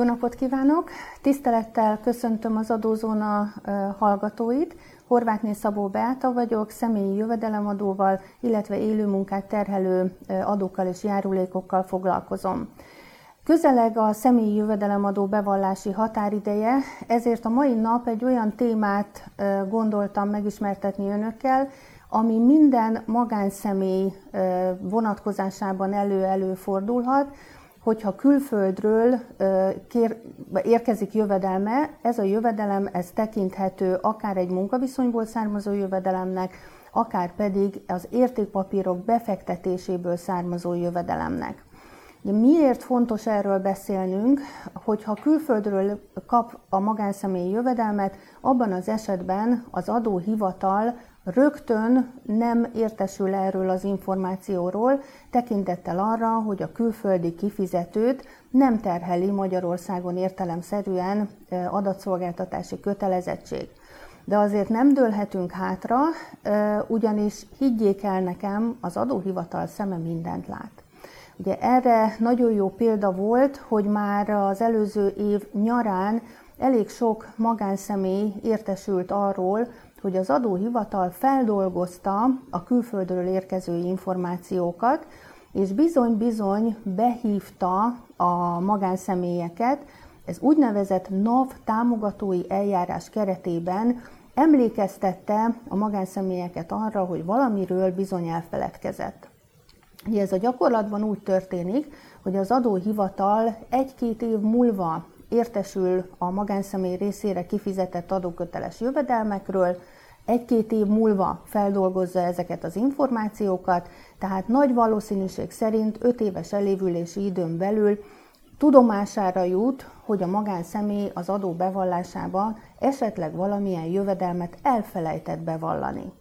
Jó napot kívánok! Tisztelettel köszöntöm az Adózóna hallgatóit. Horvátné Szabó Beáta vagyok, személyi jövedelemadóval, illetve élő munkát terhelő adókkal és járulékokkal foglalkozom. Közeleg a személyi jövedelemadó bevallási határideje, ezért a mai nap egy olyan témát gondoltam megismertetni önökkel, ami minden magánszemély vonatkozásában elő-elő fordulhat, hogyha külföldről kér, érkezik jövedelme, ez a jövedelem ez tekinthető akár egy munkaviszonyból származó jövedelemnek, akár pedig az értékpapírok befektetéséből származó jövedelemnek. Miért fontos erről beszélnünk, hogyha külföldről kap a magánszemély jövedelmet, abban az esetben az adóhivatal rögtön nem értesül erről az információról, tekintettel arra, hogy a külföldi kifizetőt nem terheli Magyarországon értelemszerűen adatszolgáltatási kötelezettség. De azért nem dőlhetünk hátra, ugyanis higgyék el nekem, az adóhivatal szeme mindent lát. Ugye erre nagyon jó példa volt, hogy már az előző év nyarán elég sok magánszemély értesült arról, hogy az adóhivatal feldolgozta a külföldről érkező információkat, és bizony-bizony behívta a magánszemélyeket, ez úgynevezett NAV támogatói eljárás keretében emlékeztette a magánszemélyeket arra, hogy valamiről bizony elfeledkezett. Ugye ez a gyakorlatban úgy történik, hogy az adóhivatal egy-két év múlva értesül a magánszemély részére kifizetett adóköteles jövedelmekről, egy-két év múlva feldolgozza ezeket az információkat, tehát nagy valószínűség szerint 5 éves elévülési időn belül tudomására jut, hogy a magánszemély az adó bevallásában esetleg valamilyen jövedelmet elfelejtett bevallani.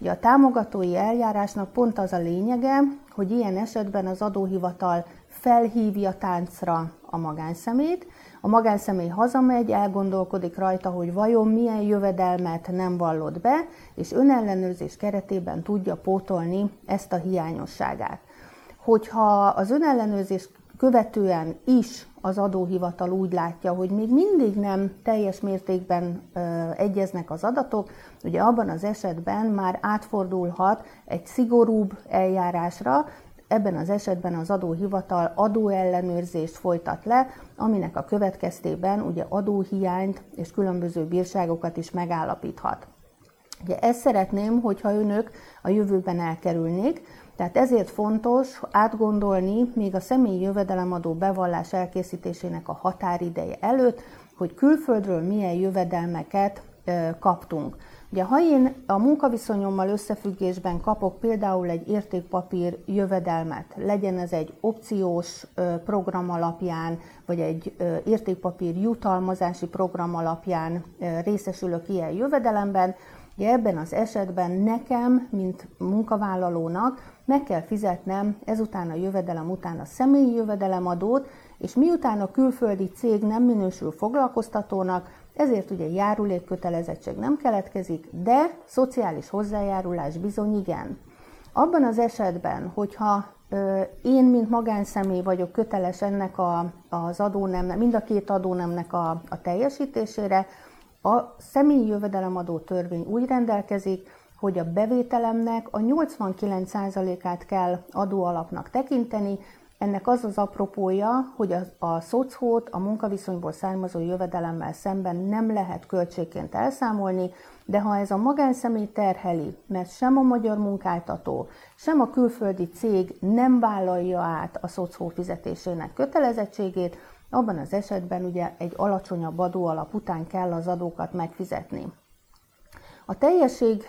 Ugye a támogatói eljárásnak pont az a lényege, hogy ilyen esetben az adóhivatal felhívja táncra a magánszemét, a magánszemély hazamegy, elgondolkodik rajta, hogy vajon milyen jövedelmet nem vallott be, és önellenőrzés keretében tudja pótolni ezt a hiányosságát. Hogyha az önellenőrzés követően is az adóhivatal úgy látja, hogy még mindig nem teljes mértékben ö, egyeznek az adatok, ugye abban az esetben már átfordulhat egy szigorúbb eljárásra, ebben az esetben az adóhivatal adóellenőrzést folytat le, aminek a következtében ugye adóhiányt és különböző bírságokat is megállapíthat. Ugye ezt szeretném, hogyha önök a jövőben elkerülnék, tehát ezért fontos átgondolni még a személyi jövedelemadó bevallás elkészítésének a határideje előtt, hogy külföldről milyen jövedelmeket kaptunk. Ugye, ha én a munkaviszonyommal összefüggésben kapok például egy értékpapír jövedelmet, legyen ez egy opciós program alapján, vagy egy értékpapír jutalmazási program alapján részesülök ilyen jövedelemben, ugye ebben az esetben nekem, mint munkavállalónak meg kell fizetnem ezután a jövedelem után a személyi jövedelemadót, és miután a külföldi cég nem minősül foglalkoztatónak, ezért ugye járulékkötelezettség nem keletkezik, de szociális hozzájárulás bizony igen. Abban az esetben, hogyha én, mint magánszemély vagyok köteles ennek a, az adónemnek, mind a két adónemnek a, a teljesítésére, a személyi jövedelemadó törvény úgy rendelkezik, hogy a bevételemnek a 89%-át kell adóalapnak tekinteni, ennek az az apropója, hogy a, a szocót a munkaviszonyból származó jövedelemmel szemben nem lehet költségként elszámolni, de ha ez a magánszemély terheli, mert sem a magyar munkáltató, sem a külföldi cég nem vállalja át a szocó fizetésének kötelezettségét, abban az esetben ugye egy alacsonyabb adóalap után kell az adókat megfizetni. A teljesség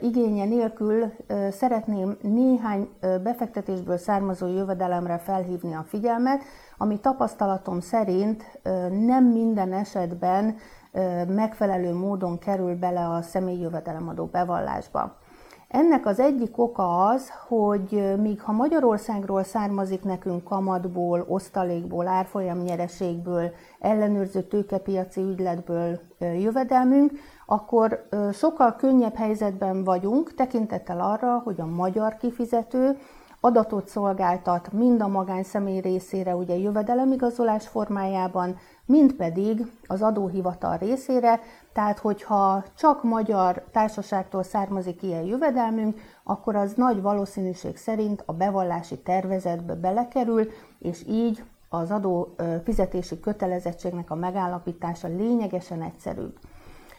igénye nélkül szeretném néhány befektetésből származó jövedelemre felhívni a figyelmet, ami tapasztalatom szerint nem minden esetben megfelelő módon kerül bele a személyi jövedelemadó bevallásba. Ennek az egyik oka az, hogy míg ha Magyarországról származik nekünk kamatból, osztalékból, árfolyamnyereségből, ellenőrző tőkepiaci ügyletből jövedelmünk, akkor sokkal könnyebb helyzetben vagyunk tekintettel arra, hogy a magyar kifizető adatot szolgáltat mind a magánszemély részére, ugye jövedelemigazolás formájában, mind pedig az adóhivatal részére, tehát hogyha csak magyar társaságtól származik ilyen jövedelmünk, akkor az nagy valószínűség szerint a bevallási tervezetbe belekerül, és így az adó fizetési kötelezettségnek a megállapítása lényegesen egyszerűbb.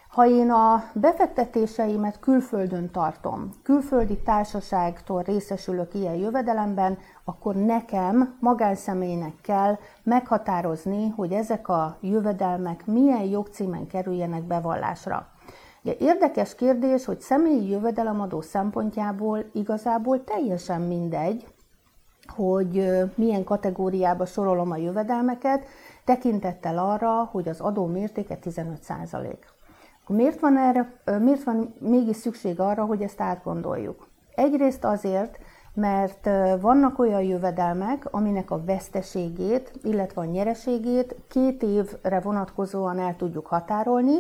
Ha én a befektetéseimet külföldön tartom, külföldi társaságtól részesülök ilyen jövedelemben, akkor nekem magánszemélynek kell meghatározni, hogy ezek a jövedelmek milyen jogcímen kerüljenek bevallásra. Ugye érdekes kérdés, hogy személyi jövedelemadó szempontjából igazából teljesen mindegy, hogy milyen kategóriába sorolom a jövedelmeket, tekintettel arra, hogy az adó mértéke 15 Miért van, erre, miért van mégis szükség arra, hogy ezt átgondoljuk? Egyrészt azért, mert vannak olyan jövedelmek, aminek a veszteségét, illetve a nyereségét két évre vonatkozóan el tudjuk határolni,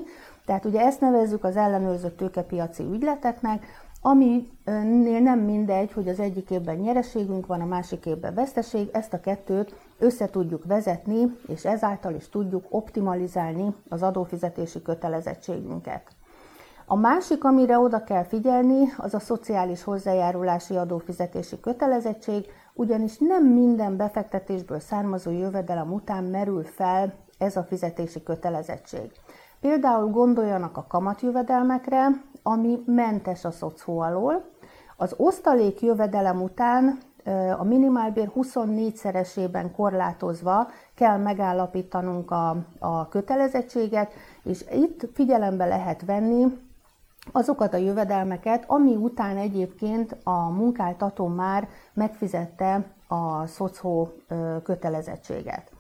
tehát ugye ezt nevezzük az ellenőrzött tőkepiaci ügyleteknek, aminél nem mindegy, hogy az egyik évben nyereségünk van, a másik évben veszteség, ezt a kettőt össze tudjuk vezetni, és ezáltal is tudjuk optimalizálni az adófizetési kötelezettségünket. A másik, amire oda kell figyelni, az a szociális hozzájárulási adófizetési kötelezettség, ugyanis nem minden befektetésből származó jövedelem után merül fel ez a fizetési kötelezettség. Például gondoljanak a kamatjövedelmekre, ami mentes a szocó alól. Az osztalék jövedelem után a minimálbér 24-szeresében korlátozva kell megállapítanunk a, a kötelezettséget, és itt figyelembe lehet venni azokat a jövedelmeket, ami után egyébként a munkáltató már megfizette a szocó kötelezettséget.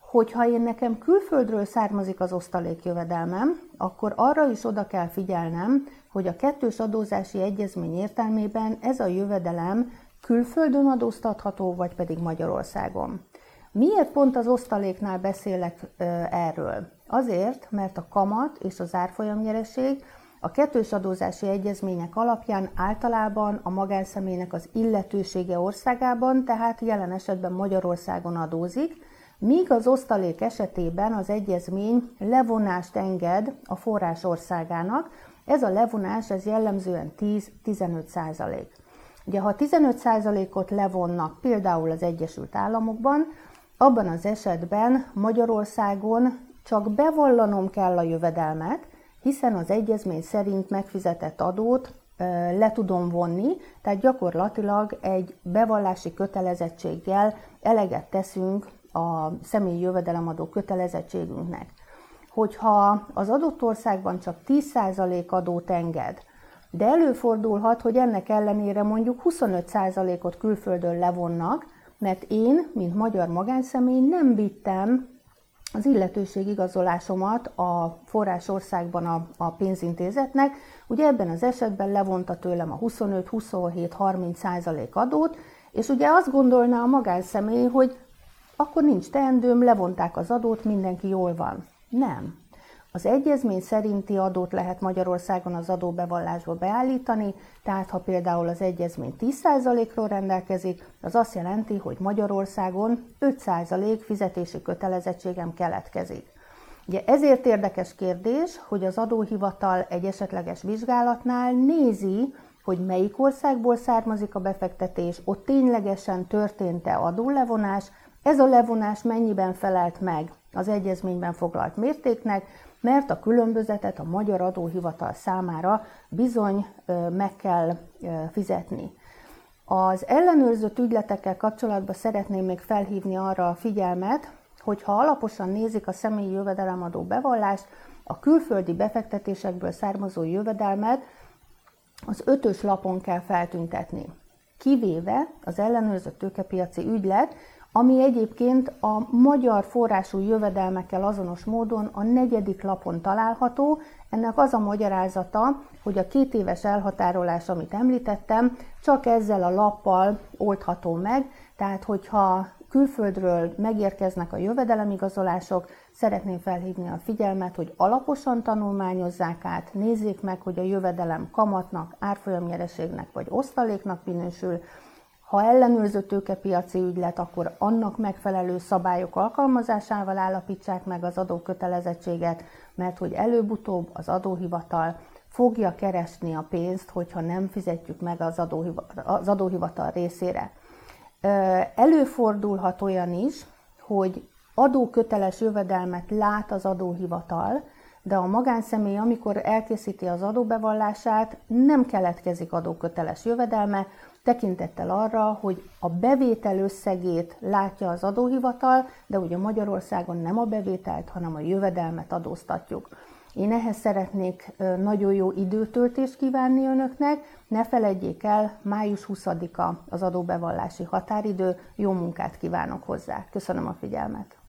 Hogyha én nekem külföldről származik az osztalékjövedelmem, akkor arra is oda kell figyelnem, hogy a kettős adózási egyezmény értelmében ez a jövedelem külföldön adóztatható, vagy pedig Magyarországon. Miért pont az osztaléknál beszélek erről? Azért, mert a kamat és az árfolyamnyereség a kettős adózási egyezmények alapján általában a magánszemélynek az illetősége országában, tehát jelen esetben Magyarországon adózik, míg az osztalék esetében az egyezmény levonást enged a forrás országának, ez a levonás ez jellemzően 10-15 százalék. Ugye, ha 15%-ot levonnak például az Egyesült Államokban, abban az esetben Magyarországon csak bevallanom kell a jövedelmet, hiszen az egyezmény szerint megfizetett adót le tudom vonni, tehát gyakorlatilag egy bevallási kötelezettséggel eleget teszünk a személyi jövedelemadó kötelezettségünknek. Hogyha az adott országban csak 10% adót enged, de előfordulhat, hogy ennek ellenére mondjuk 25%-ot külföldön levonnak, mert én, mint magyar magánszemély nem vittem az illetőség igazolásomat a forrásországban a, a pénzintézetnek. Ugye ebben az esetben levonta tőlem a 25-27-30% adót, és ugye azt gondolná a magánszemély, hogy akkor nincs teendőm, levonták az adót, mindenki jól van. Nem. Az egyezmény szerinti adót lehet Magyarországon az adóbevallásba beállítani, tehát ha például az egyezmény 10%-ról rendelkezik, az azt jelenti, hogy Magyarországon 5% fizetési kötelezettségem keletkezik. Ugye ezért érdekes kérdés, hogy az adóhivatal egy esetleges vizsgálatnál nézi, hogy melyik országból származik a befektetés, ott ténylegesen történt-e adólevonás, ez a levonás mennyiben felelt meg az egyezményben foglalt mértéknek, mert a különbözetet a Magyar Adóhivatal számára bizony meg kell fizetni. Az ellenőrzött ügyletekkel kapcsolatban szeretném még felhívni arra a figyelmet, hogy ha alaposan nézik a személyi jövedelemadó bevallást, a külföldi befektetésekből származó jövedelmet az ötös lapon kell feltüntetni. Kivéve az ellenőrzött tőkepiaci ügylet, ami egyébként a magyar forrású jövedelmekkel azonos módon a negyedik lapon található. Ennek az a magyarázata, hogy a két éves elhatárolás, amit említettem, csak ezzel a lappal oldható meg, tehát hogyha külföldről megérkeznek a jövedelemigazolások, szeretném felhívni a figyelmet, hogy alaposan tanulmányozzák át, nézzék meg, hogy a jövedelem kamatnak, árfolyamnyereségnek vagy osztaléknak minősül, Ha ellenőrző tőkepiaci ügylet, akkor annak megfelelő szabályok alkalmazásával állapítsák meg az adókötelezettséget, mert hogy előbb-utóbb az adóhivatal fogja keresni a pénzt, hogyha nem fizetjük meg az, adóhivatal, az adóhivatal részére. Előfordulhat olyan is, hogy adóköteles jövedelmet lát az adóhivatal, de a magánszemély, amikor elkészíti az adóbevallását, nem keletkezik adóköteles jövedelme, tekintettel arra, hogy a bevétel összegét látja az adóhivatal, de ugye Magyarországon nem a bevételt, hanem a jövedelmet adóztatjuk. Én ehhez szeretnék nagyon jó időtöltést kívánni önöknek. Ne feledjék el, május 20-a az adóbevallási határidő. Jó munkát kívánok hozzá. Köszönöm a figyelmet!